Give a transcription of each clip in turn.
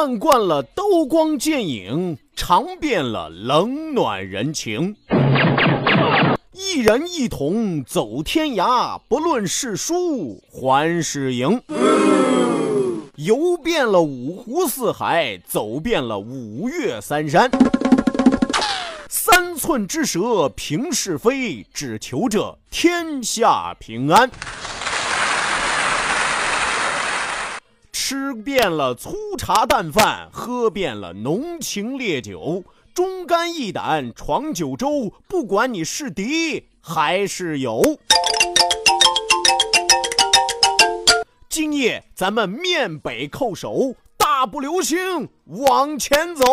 看惯了刀光剑影，尝遍了冷暖人情。一人一桶走天涯，不论是输还是赢。游遍了五湖四海，走遍了五岳三山。三寸之舌平是非，只求这天下平安。吃遍了粗茶淡饭，喝遍了浓情烈酒，忠肝义胆闯九州，不管你是敌还是友。今夜咱们面北叩首，大步流星往前走。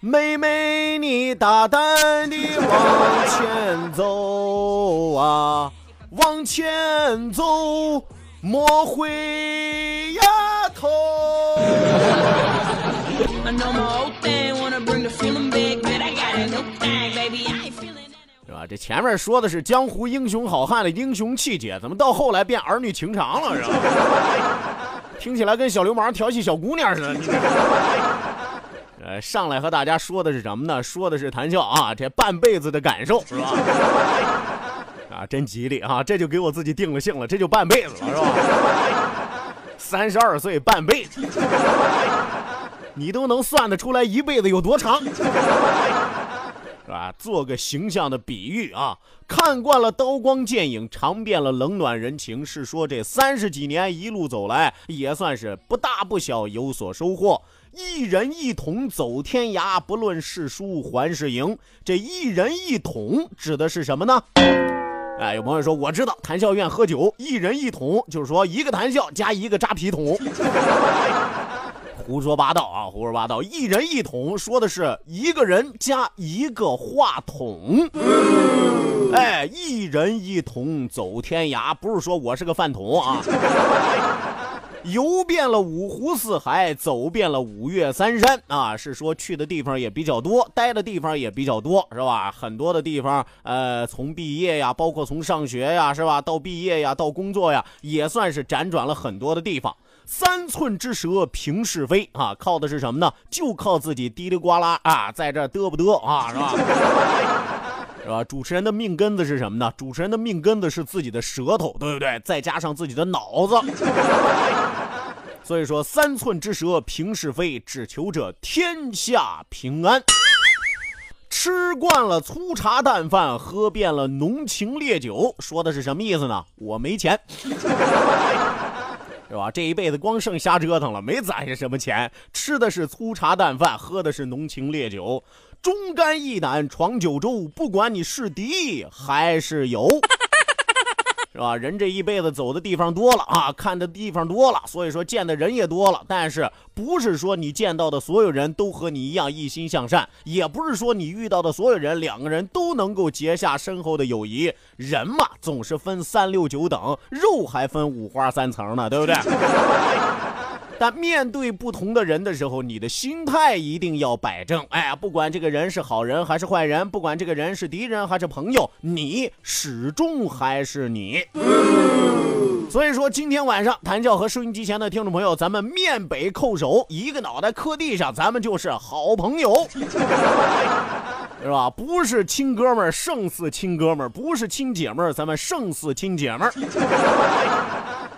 妹妹，你大胆地往前走啊！往前走，莫回呀头。是吧？这前面说的是江湖英雄好汉的英雄气节，怎么到后来变儿女情长了？是吧？听起来跟小流氓调戏小姑娘似的。呃，上来和大家说的是什么呢？说的是谈笑啊，这半辈子的感受，是吧？啊，真吉利啊！这就给我自己定了性了，这就半辈子了，是吧？三十二岁半辈子，你都能算得出来一辈子有多长，是吧？做个形象的比喻啊，看惯了刀光剑影，尝遍了冷暖人情，是说这三十几年一路走来，也算是不大不小有所收获。一人一桶走天涯，不论是输还是赢，这一人一桶指的是什么呢？哎，有朋友说我知道，谈笑院喝酒一人一桶，就是说一个谈笑加一个扎啤桶。胡说八道啊，胡说八道！一人一桶说的是一个人加一个话筒。哎，一人一桶走天涯，不是说我是个饭桶啊。游遍了五湖四海，走遍了五岳三山啊，是说去的地方也比较多，待的地方也比较多，是吧？很多的地方，呃，从毕业呀，包括从上学呀，是吧？到毕业呀，到工作呀，也算是辗转了很多的地方。三寸之舌平是非啊，靠的是什么呢？就靠自己叽里呱啦啊，在这嘚不嘚啊，是吧？是吧？主持人的命根子是什么呢？主持人的命根子是自己的舌头，对不对？再加上自己的脑子。所以说，三寸之舌平是非，只求这天下平安。吃惯了粗茶淡饭，喝遍了浓情烈酒，说的是什么意思呢？我没钱，是吧？这一辈子光剩瞎折腾了，没攒下什么钱，吃的是粗茶淡饭，喝的是浓情烈酒。忠肝义胆闯九州，不管你是敌还是友，是吧？人这一辈子走的地方多了啊，看的地方多了，所以说见的人也多了。但是不是说你见到的所有人都和你一样一心向善，也不是说你遇到的所有人两个人都能够结下深厚的友谊。人嘛，总是分三六九等，肉还分五花三层呢，对不对？但面对不同的人的时候，你的心态一定要摆正。哎，不管这个人是好人还是坏人，不管这个人是敌人还是朋友，你始终还是你。所以说，今天晚上谭教和收音机前的听众朋友，咱们面北叩首，一个脑袋磕地上，咱们就是好朋友。是吧？不是亲哥们儿胜似亲哥们儿，不是亲姐们儿咱们胜似亲姐们儿。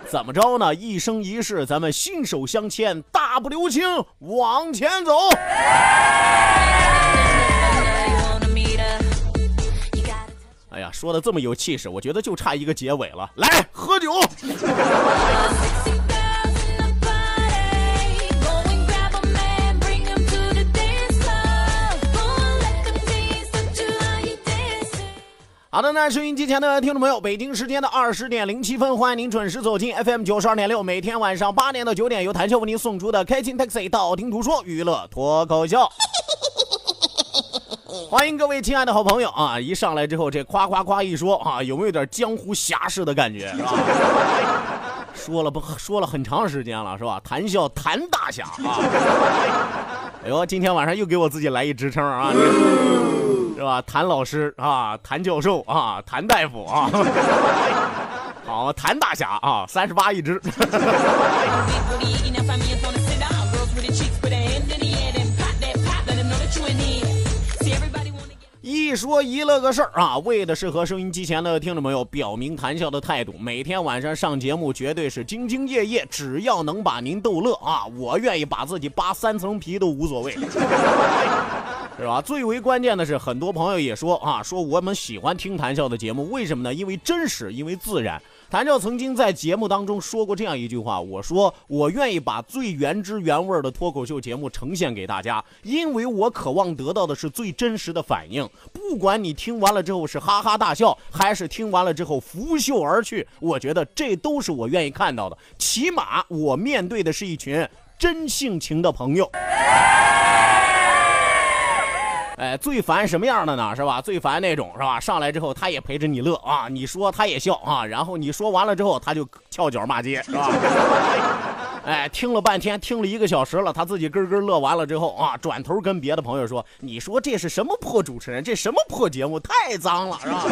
怎么着呢？一生一世，咱们心手相牵，大步流星，往前走。哎呀，说的这么有气势，我觉得就差一个结尾了。来，喝酒。好的，那收音机前的听众朋友，北京时间的二十点零七分，欢迎您准时走进 FM 九十二点六，每天晚上八点到九点，由谭笑为您送出的开心 Taxi 道听途说娱乐脱口秀。欢迎各位亲爱的好朋友啊！一上来之后，这夸夸夸一说啊，有没有点江湖侠士的感觉？是吧？说了不说了很长时间了，是吧？谈笑谈大侠啊！哎呦，今天晚上又给我自己来一职称啊！是吧？谭老师啊，谭教授啊，谭大夫啊，好，谭大侠啊，三十八一只。一说一乐个事儿啊，为的是和收音机前的听众朋友表明谈笑的态度。每天晚上上节目绝对是兢兢业业，只要能把您逗乐啊，我愿意把自己扒三层皮都无所谓。是吧？最为关键的是，很多朋友也说啊，说我们喜欢听谈笑的节目，为什么呢？因为真实，因为自然。谭笑曾经在节目当中说过这样一句话，我说我愿意把最原汁原味的脱口秀节目呈现给大家，因为我渴望得到的是最真实的反应。不管你听完了之后是哈哈大笑，还是听完了之后拂袖而去，我觉得这都是我愿意看到的。起码我面对的是一群真性情的朋友。哎最烦什么样的呢？是吧？最烦那种是吧？上来之后他也陪着你乐啊，你说他也笑啊，然后你说完了之后他就翘脚骂街，是吧？哎，听了半天，听了一个小时了，他自己咯咯乐完了之后啊，转头跟别的朋友说：“你说这是什么破主持人？这什么破节目？太脏了，是吧？”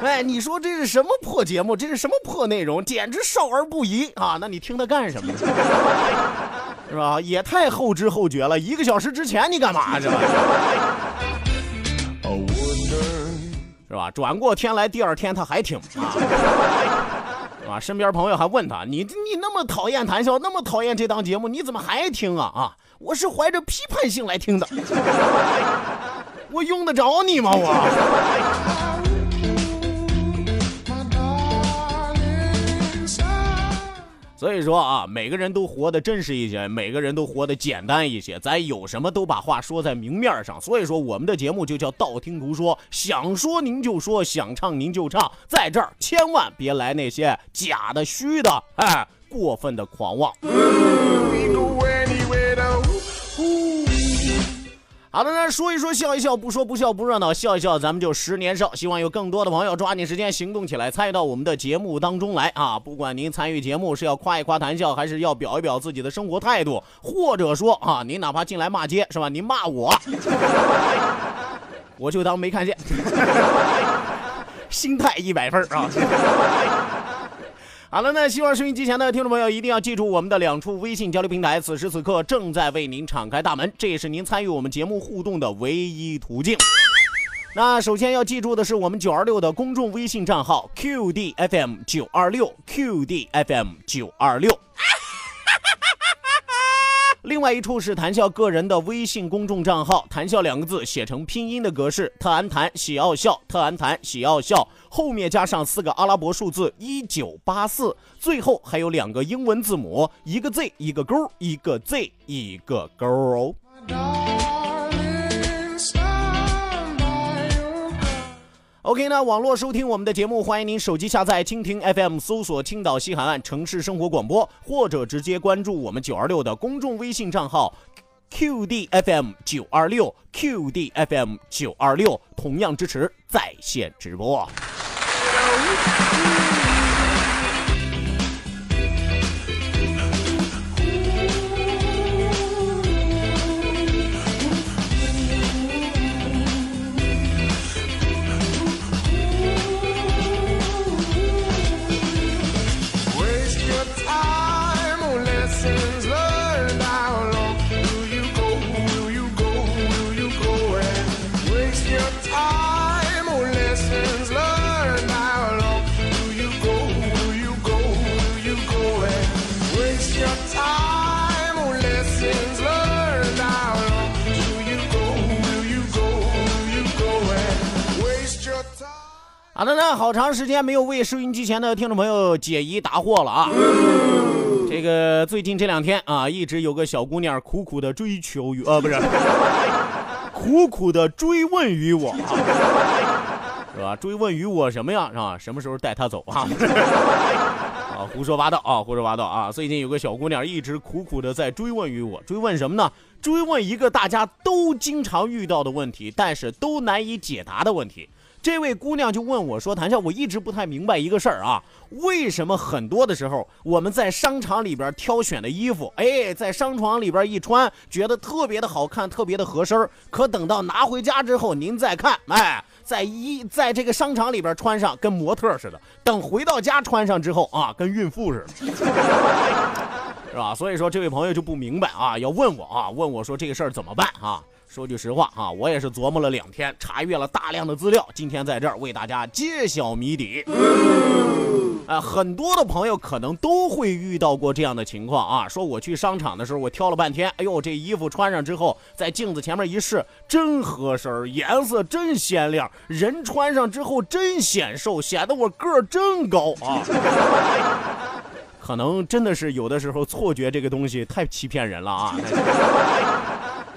哎，你说这是什么破节目？这是什么破内容？简直少儿不宜啊！那你听他干什么？是吧？也太后知后觉了。一个小时之前你干嘛去了？是吧？转过天来，第二天他还听啊，是吧？身边朋友还问他：“你你那么讨厌谈笑，那么讨厌这档节目，你怎么还听啊？”啊，我是怀着批判性来听的。我用得着你吗？我。所以说啊，每个人都活得真实一些，每个人都活得简单一些，咱有什么都把话说在明面上。所以说，我们的节目就叫道听途说，想说您就说，想唱您就唱，在这儿千万别来那些假的、虚的，哎，过分的狂妄。好的，那说一说，笑一笑，不说不笑不热闹，笑一笑，咱们就十年少。希望有更多的朋友抓紧时间行动起来，参与到我们的节目当中来啊！不管您参与节目是要夸一夸谈笑，还是要表一表自己的生活态度，或者说啊，您哪怕进来骂街是吧？您骂我，我就当没看见，心态一百分啊！好了，那希望收音机前的听众朋友一定要记住我们的两处微信交流平台，此时此刻正在为您敞开大门，这也是您参与我们节目互动的唯一途径。那首先要记住的是我们九二六的公众微信账号 QDFM 九二六 QDFM 九二六。另外一处是谭笑个人的微信公众账号，谭笑两个字写成拼音的格式，特安谭喜奥笑，特安谭喜奥笑，后面加上四个阿拉伯数字一九八四，最后还有两个英文字母，一个 Z 一个勾，一个 Z 一个勾 OK，那网络收听我们的节目，欢迎您手机下载蜻蜓 FM，搜索青岛西海岸城市生活广播，或者直接关注我们九二六的公众微信账号 QDFM 九二六 QDFM 九二六，同样支持在线直播。好的呢，好长时间没有为收音机前的听众朋友解疑答惑了啊。这个最近这两天啊，一直有个小姑娘苦苦的追求于，呃，不是，苦苦的追问于我，是吧？追问于我什么呀？是吧？什么时候带她走啊？啊，胡说八道啊，胡说八道啊！最近有个小姑娘一直苦苦的在追问于我，追问什么呢？追问一个大家都经常遇到的问题，但是都难以解答的问题。这位姑娘就问我说：“谭笑，我一直不太明白一个事儿啊，为什么很多的时候我们在商场里边挑选的衣服，哎，在商场里边一穿，觉得特别的好看，特别的合身可等到拿回家之后，您再看，哎，在一在这个商场里边穿上跟模特似的，等回到家穿上之后啊，跟孕妇似的，是吧？所以说这位朋友就不明白啊，要问我啊，问我说这个事儿怎么办啊？”说句实话啊，我也是琢磨了两天，查阅了大量的资料，今天在这儿为大家揭晓谜底。啊，很多的朋友可能都会遇到过这样的情况啊，说我去商场的时候，我挑了半天，哎呦，这衣服穿上之后，在镜子前面一试，真合身，颜色真鲜亮，人穿上之后真显瘦，显得我个儿真高啊。可能真的是有的时候错觉这个东西太欺骗人了啊。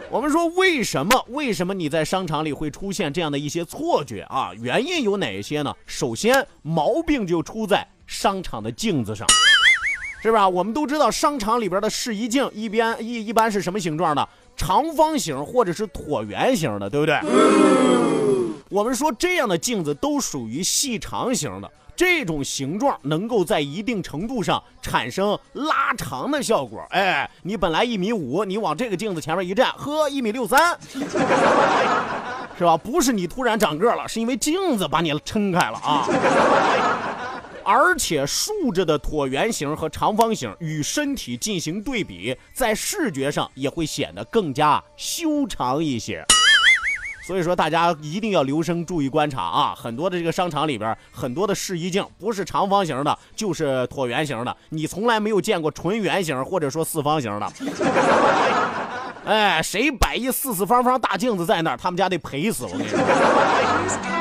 我们说为什么？为什么你在商场里会出现这样的一些错觉啊？原因有哪些呢？首先，毛病就出在商场的镜子上，是吧？我们都知道，商场里边的试衣镜一边一一般是什么形状的？长方形或者是椭圆形的，对不对？我们说这样的镜子都属于细长型的。这种形状能够在一定程度上产生拉长的效果。哎，你本来一米五，你往这个镜子前面一站，呵，一米六三，是吧？不是你突然长个了，是因为镜子把你撑开了啊。而且竖着的椭圆形和长方形与身体进行对比，在视觉上也会显得更加修长一些。所以说，大家一定要留声注意观察啊！很多的这个商场里边，很多的试衣镜不是长方形的，就是椭圆形的。你从来没有见过纯圆形或者说四方形的。哎，谁摆一四四方方大镜子在那儿，他们家得赔死！我跟你说。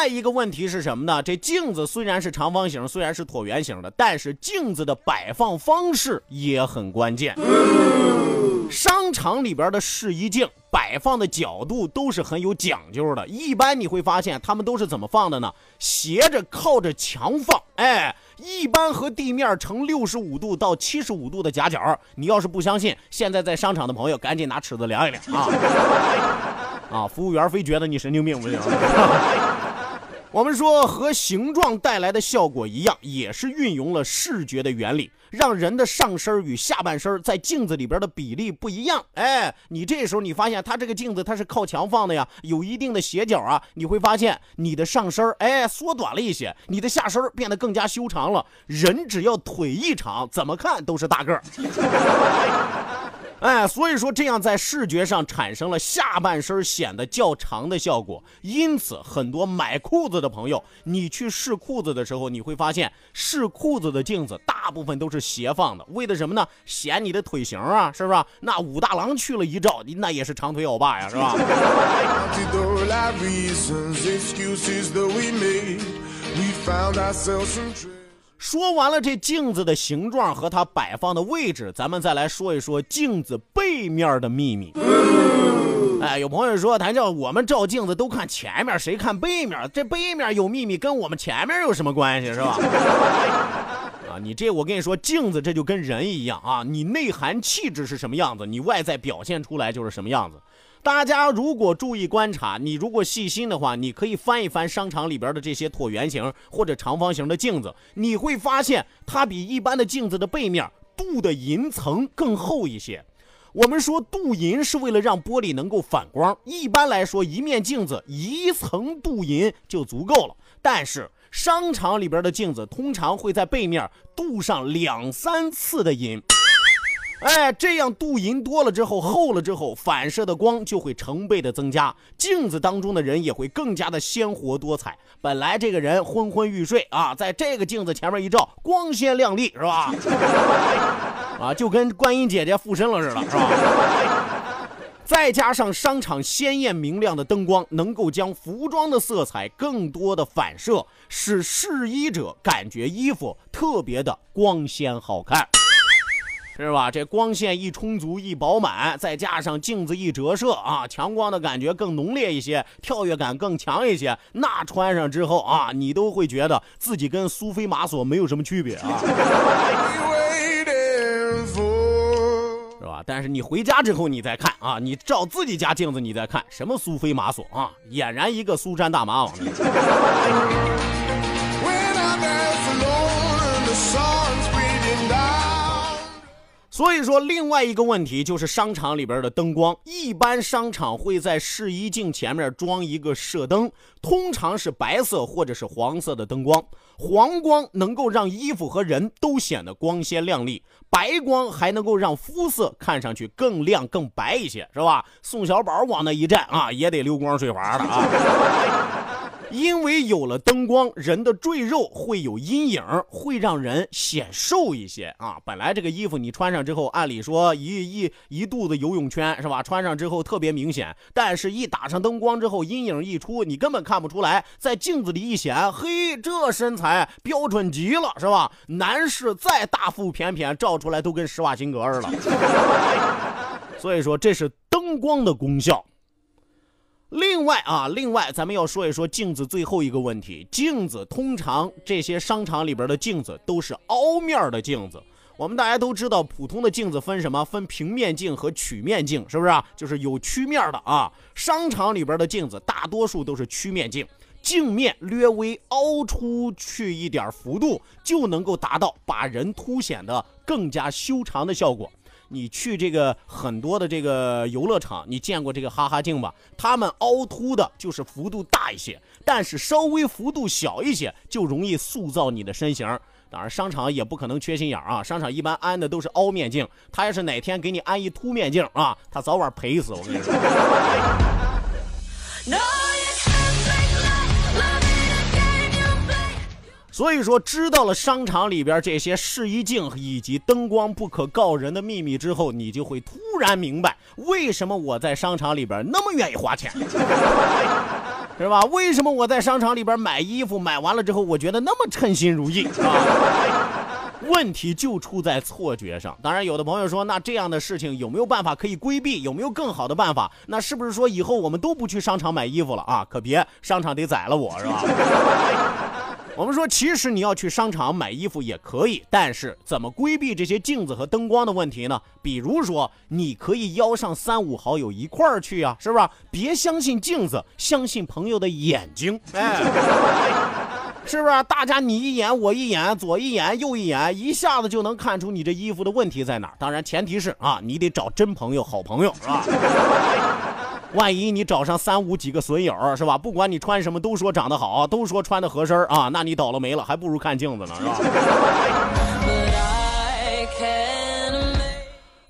外一个问题是什么呢？这镜子虽然是长方形，虽然是椭圆形的，但是镜子的摆放方式也很关键。商场里边的试衣镜摆放的角度都是很有讲究的。一般你会发现他们都是怎么放的呢？斜着靠着墙放，哎，一般和地面呈六十五度到七十五度的夹角。你要是不相信，现在在商场的朋友赶紧拿尺子量一量啊！啊，服务员非觉得你神经病不行。我们说和形状带来的效果一样，也是运用了视觉的原理，让人的上身与下半身在镜子里边的比例不一样。哎，你这时候你发现它这个镜子它是靠墙放的呀，有一定的斜角啊，你会发现你的上身哎缩短了一些，你的下身变得更加修长了。人只要腿一长，怎么看都是大个儿。哎，所以说这样在视觉上产生了下半身显得较长的效果，因此很多买裤子的朋友，你去试裤子的时候，你会发现试裤子的镜子大部分都是斜放的，为的什么呢？显你的腿型啊，是不是？那武大郎去了一照，那也是长腿欧巴呀，是吧？说完了这镜子的形状和它摆放的位置，咱们再来说一说镜子背面的秘密。哎，有朋友说，谭教，我们照镜子都看前面，谁看背面？这背面有秘密，跟我们前面有什么关系，是吧？啊，你这我跟你说，镜子这就跟人一样啊，你内涵气质是什么样子，你外在表现出来就是什么样子。大家如果注意观察，你如果细心的话，你可以翻一翻商场里边的这些椭圆形或者长方形的镜子，你会发现它比一般的镜子的背面镀的银层更厚一些。我们说镀银是为了让玻璃能够反光，一般来说一面镜子一层镀银就足够了。但是商场里边的镜子通常会在背面镀上两三次的银。哎，这样镀银多了之后，厚了之后，反射的光就会成倍的增加，镜子当中的人也会更加的鲜活多彩。本来这个人昏昏欲睡啊，在这个镜子前面一照，光鲜亮丽，是吧？啊，就跟观音姐姐附身了似的，是吧？再加上商场鲜艳明亮的灯光，能够将服装的色彩更多的反射，使试衣者感觉衣服特别的光鲜好看。是吧？这光线一充足一饱满，再加上镜子一折射啊，强光的感觉更浓烈一些，跳跃感更强一些。那穿上之后啊，你都会觉得自己跟苏菲玛索没有什么区别啊，是吧？但是你回家之后你再看啊，你照自己家镜子你再看，什么苏菲玛索啊，俨然一个苏珊大妈王。所以说，另外一个问题就是商场里边的灯光。一般商场会在试衣镜前面装一个射灯，通常是白色或者是黄色的灯光。黄光能够让衣服和人都显得光鲜亮丽，白光还能够让肤色看上去更亮更白一些，是吧？宋小宝往那一站啊，也得溜光水滑的啊。因为有了灯光，人的赘肉会有阴影，会让人显瘦一些啊。本来这个衣服你穿上之后，按理说一一一肚子游泳圈是吧？穿上之后特别明显，但是一打上灯光之后，阴影一出，你根本看不出来。在镜子里一显，嘿，这身材标准极了是吧？男士再大腹便便，照出来都跟施瓦辛格似的。所以说，这是灯光的功效。另外啊，另外咱们要说一说镜子最后一个问题。镜子通常这些商场里边的镜子都是凹面的镜子。我们大家都知道，普通的镜子分什么？分平面镜和曲面镜，是不是？啊就是有曲面的啊。商场里边的镜子大多数都是曲面镜，镜面略微凹出去一点幅度，就能够达到把人凸显的更加修长的效果。你去这个很多的这个游乐场，你见过这个哈哈镜吧？他们凹凸的就是幅度大一些，但是稍微幅度小一些就容易塑造你的身形。当然，商场也不可能缺心眼啊，商场一般安的都是凹面镜。他要是哪天给你安一凸面镜啊，他早晚赔死我跟你说。所以说，知道了商场里边这些试衣镜以及灯光不可告人的秘密之后，你就会突然明白，为什么我在商场里边那么愿意花钱，是吧？为什么我在商场里边买衣服买完了之后，我觉得那么称心如意啊？问题就出在错觉上。当然，有的朋友说，那这样的事情有没有办法可以规避？有没有更好的办法？那是不是说以后我们都不去商场买衣服了啊？可别，商场得宰了我，是吧？我们说，其实你要去商场买衣服也可以，但是怎么规避这些镜子和灯光的问题呢？比如说，你可以邀上三五好友一块儿去啊，是不是？别相信镜子，相信朋友的眼睛，哎，是不是？大家你一眼我一眼，左一眼右一眼，一下子就能看出你这衣服的问题在哪儿。当然，前提是啊，你得找真朋友、好朋友，是吧？万一你找上三五几个损友是吧？不管你穿什么，都说长得好，都说穿的合身啊，那你倒了霉了，还不如看镜子呢，是吧？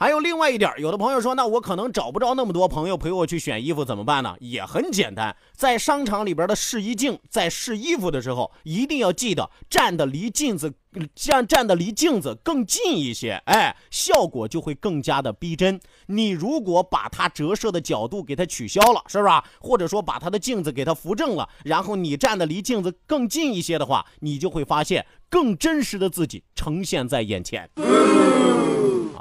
还有另外一点，有的朋友说，那我可能找不着那么多朋友陪我去选衣服，怎么办呢？也很简单，在商场里边的试衣镜，在试衣服的时候，一定要记得站的离镜子，站站的离镜子更近一些，哎，效果就会更加的逼真。你如果把它折射的角度给它取消了，是不是？或者说把它的镜子给它扶正了，然后你站的离镜子更近一些的话，你就会发现更真实的自己呈现在眼前。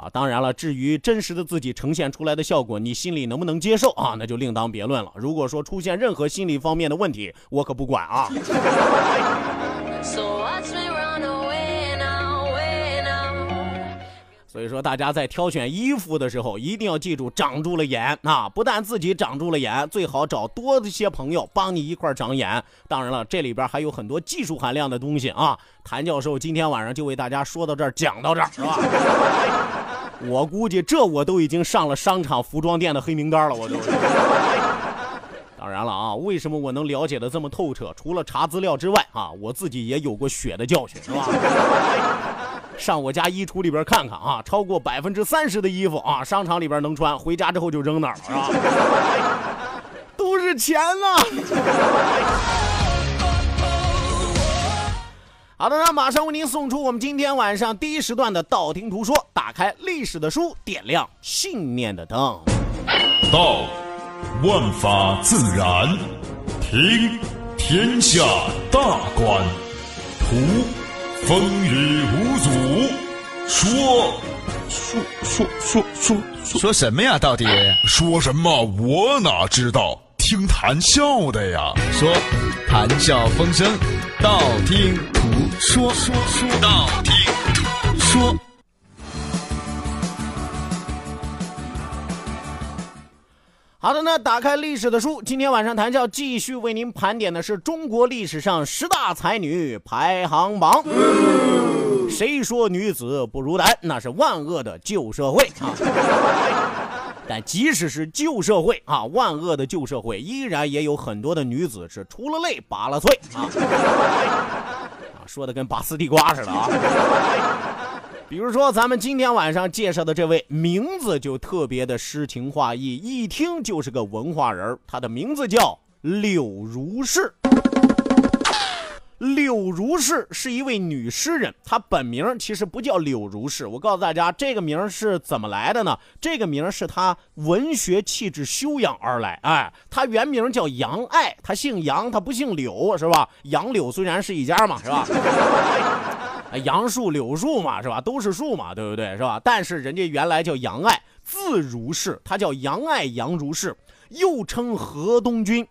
啊，当然了，至于真实的自己呈现出来的效果，你心里能不能接受啊？那就另当别论了。如果说出现任何心理方面的问题，我可不管啊。所以说，大家在挑选衣服的时候，一定要记住长住了眼啊！不但自己长住了眼，最好找多一些朋友帮你一块长眼。当然了，这里边还有很多技术含量的东西啊。谭教授今天晚上就为大家说到这儿，讲到这儿，是吧？我估计这我都已经上了商场服装店的黑名单了，我都。当然了啊，为什么我能了解的这么透彻？除了查资料之外啊，我自己也有过血的教训，是吧？上我家衣橱里边看看啊，超过百分之三十的衣服啊，商场里边能穿，回家之后就扔那儿了，是吧？都是钱呐！好的，那马上为您送出我们今天晚上第一时段的道听途说，打开历史的书，点亮信念的灯。道，万法自然；听天下大观，图风雨无阻。说说说说说说什么呀？到底说什么？我哪知道？听谈笑的呀。说谈笑风生，道听途说。说说道听途说。好的呢，打开历史的书，今天晚上谈笑继续为您盘点的是中国历史上十大才女排行榜。谁说女子不如男？那是万恶的旧社会啊！但即使是旧社会啊，万恶的旧社会，依然也有很多的女子是出了泪拔了萃啊！说的跟拔丝地瓜似的啊！比如说，咱们今天晚上介绍的这位，名字就特别的诗情画意，一听就是个文化人他的名字叫柳如是。柳如是是一位女诗人，她本名其实不叫柳如是。我告诉大家，这个名是怎么来的呢？这个名是她文学气质修养而来。哎，她原名叫杨爱，她姓杨，她不姓柳，是吧？杨柳虽然是一家嘛，是吧？杨树、柳树嘛，是吧？都是树嘛，对不对？是吧？但是人家原来叫杨爱，字如是，她叫杨爱杨如是，又称河东君。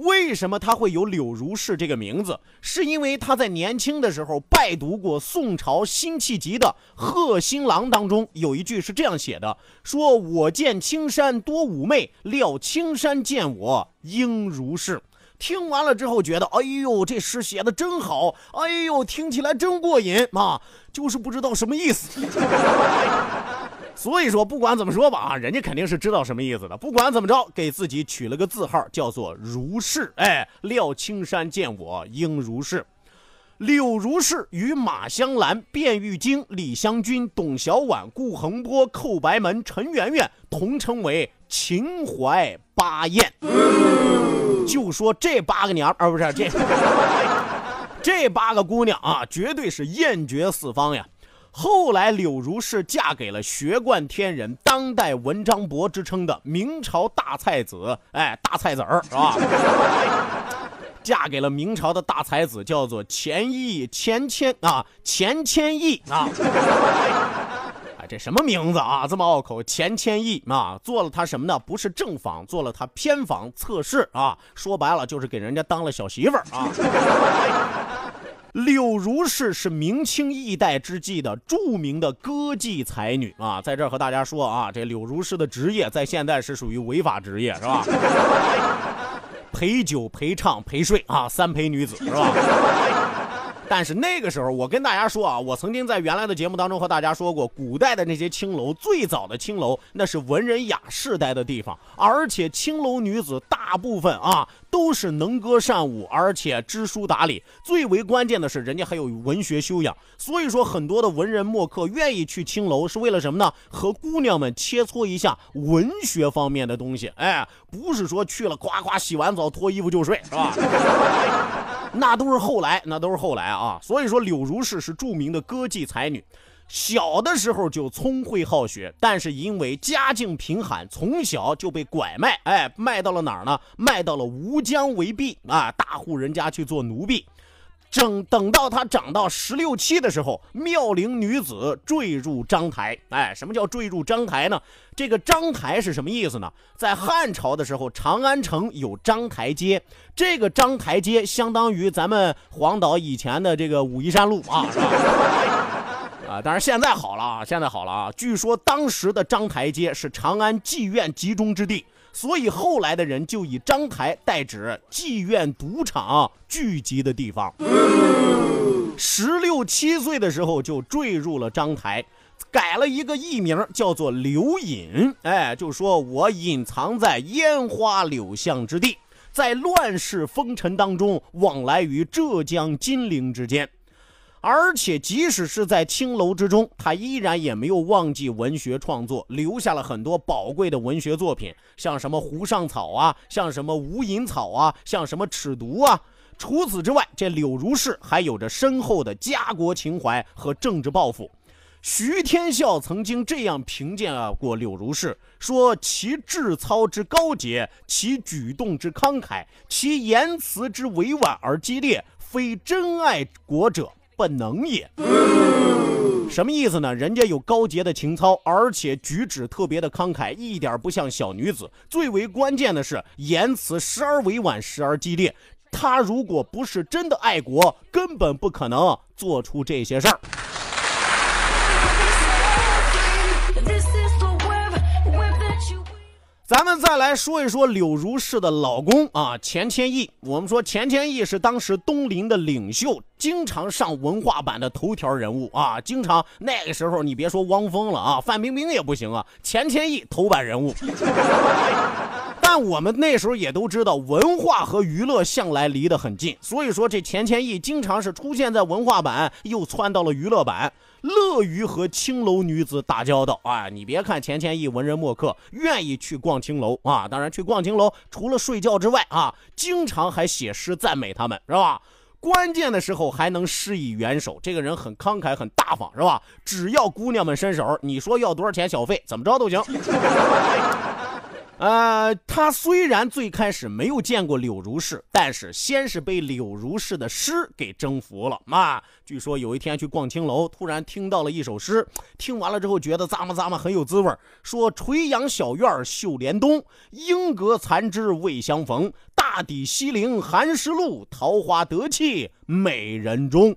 为什么他会有柳如是这个名字？是因为他在年轻的时候拜读过宋朝辛弃疾的《贺新郎》当中有一句是这样写的：“说我见青山多妩媚，料青山见我应如是。”听完了之后，觉得哎呦，这诗写的真好，哎呦，听起来真过瘾啊，就是不知道什么意思。所以说，不管怎么说吧啊，人家肯定是知道什么意思的。不管怎么着，给自己取了个字号，叫做如是。哎，料青山见我应如是。柳如是与马香兰、卞玉京、李香君、董小宛、顾恒波、寇白门、陈圆圆同称为秦淮八艳。就说这八个娘，而不是这这八个姑娘啊，绝对是艳绝四方呀。后来柳如是嫁给了学贯天人、当代文章博之称的明朝大才子，哎，大菜子儿 是吧？嫁给了明朝的大才子，叫做钱义钱谦啊，钱谦益啊。这什么名字啊？这么拗口，钱谦益啊，做了他什么呢？不是正房，做了他偏房测试啊。说白了就是给人家当了小媳妇儿啊。柳如是是明清一代之际的著名的歌妓才女啊，在这儿和大家说啊，这柳如是的职业在现在是属于违法职业，是吧？陪酒、陪唱、陪睡啊，三陪女子是吧？但是那个时候，我跟大家说啊，我曾经在原来的节目当中和大家说过，古代的那些青楼，最早的青楼那是文人雅士待的地方，而且青楼女子大部分啊都是能歌善舞，而且知书达理，最为关键的是人家还有文学修养。所以说，很多的文人墨客愿意去青楼是为了什么呢？和姑娘们切磋一下文学方面的东西。哎，不是说去了夸夸洗完澡脱衣服就睡，是吧？那都是后来，那都是后来啊！所以说，柳如是是著名的歌妓才女，小的时候就聪慧好学，但是因为家境贫寒，从小就被拐卖，哎，卖到了哪儿呢？卖到了吴江为婢啊，大户人家去做奴婢。整等到他长到十六七的时候，妙龄女子坠入章台。哎，什么叫坠入章台呢？这个章台是什么意思呢？在汉朝的时候，长安城有章台街，这个章台街相当于咱们黄岛以前的这个武夷山路啊，啊，当然现在好了啊，现在好了啊。据说当时的章台街是长安妓院集中之地。所以后来的人就以章台代指妓院、赌场聚集的地方。十六七岁的时候就坠入了章台，改了一个艺名叫做柳隐。哎，就说我隐藏在烟花柳巷之地，在乱世风尘当中往来于浙江金陵之间。而且，即使是在青楼之中，他依然也没有忘记文学创作，留下了很多宝贵的文学作品，像什么《湖上草》啊，像什么《无影草》啊，像什么《尺牍》啊。除此之外，这柳如是还有着深厚的家国情怀和政治抱负。徐天笑曾经这样评价过柳如是：说其志操之高洁，其举动之慷慨，其言辞之委婉而激烈，非真爱国者本能也。什么意思呢？人家有高洁的情操，而且举止特别的慷慨，一点不像小女子。最为关键的是，言辞时而委婉，时而激烈。他如果不是真的爱国，根本不可能做出这些事儿。咱们再来说一说柳如是的老公啊，钱谦益。我们说钱谦益是当时东林的领袖，经常上文化版的头条人物啊。经常那个时候，你别说汪峰了啊，范冰冰也不行啊，钱谦益头版人物。但我们那时候也都知道，文化和娱乐向来离得很近，所以说这钱谦益经常是出现在文化版，又窜到了娱乐版。乐于和青楼女子打交道啊！你别看钱谦益文人墨客，愿意去逛青楼啊。当然，去逛青楼除了睡觉之外啊，经常还写诗赞美他们，是吧？关键的时候还能施以援手，这个人很慷慨，很大方，是吧？只要姑娘们伸手，你说要多少钱小费，怎么着都行。呃，他虽然最开始没有见过柳如是，但是先是被柳如是的诗给征服了啊。据说有一天去逛青楼，突然听到了一首诗，听完了之后觉得咂摸咂摸很有滋味说：“垂杨小院绣帘东，莺歌残枝未相逢。大抵西陵寒食路，桃花得气美人中。”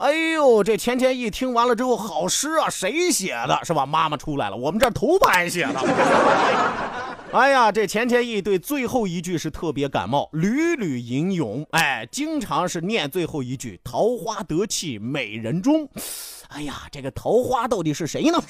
哎呦，这钱谦益听完了之后，好诗啊，谁写的？是吧？妈妈出来了，我们这头版写的。哎呀，这钱谦益对最后一句是特别感冒，屡屡吟咏，哎，经常是念最后一句“桃花得气美人中”。哎呀，这个桃花到底是谁呢？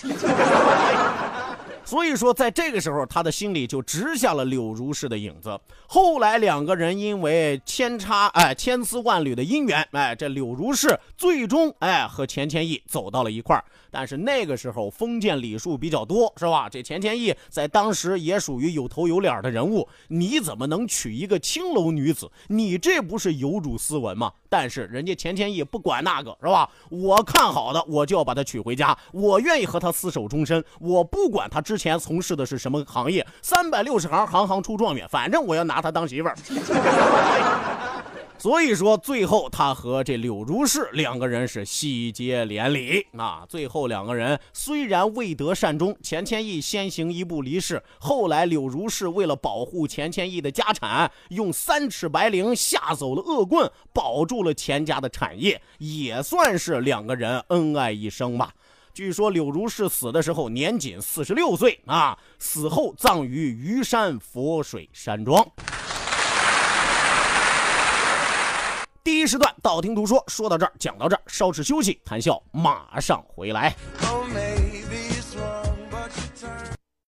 所以说，在这个时候，他的心里就植下了柳如是的影子。后来，两个人因为千差哎千丝万缕的姻缘，哎，这柳如是最终哎和钱谦益走到了一块儿。但是那个时候封建礼数比较多，是吧？这钱谦益在当时也属于有头有脸的人物，你怎么能娶一个青楼女子？你这不是有辱斯文吗？但是人家钱谦益不管那个，是吧？我看好的，我就要把她娶回家，我愿意和她厮守终身，我不管她之前从事的是什么行业，三百六十行，行行出状元，反正我要拿她当媳妇儿。所以说，最后他和这柳如是两个人是喜结连理啊。最后两个人虽然未得善终，钱谦益先行一步离世，后来柳如是为了保护钱谦益的家产，用三尺白绫吓走了恶棍，保住了钱家的产业，也算是两个人恩爱一生吧。据说柳如是死的时候年仅四十六岁啊，死后葬于虞山佛水山庄。第一时段道听途说说到这儿，讲到这儿，稍事休息，谈笑马上回来。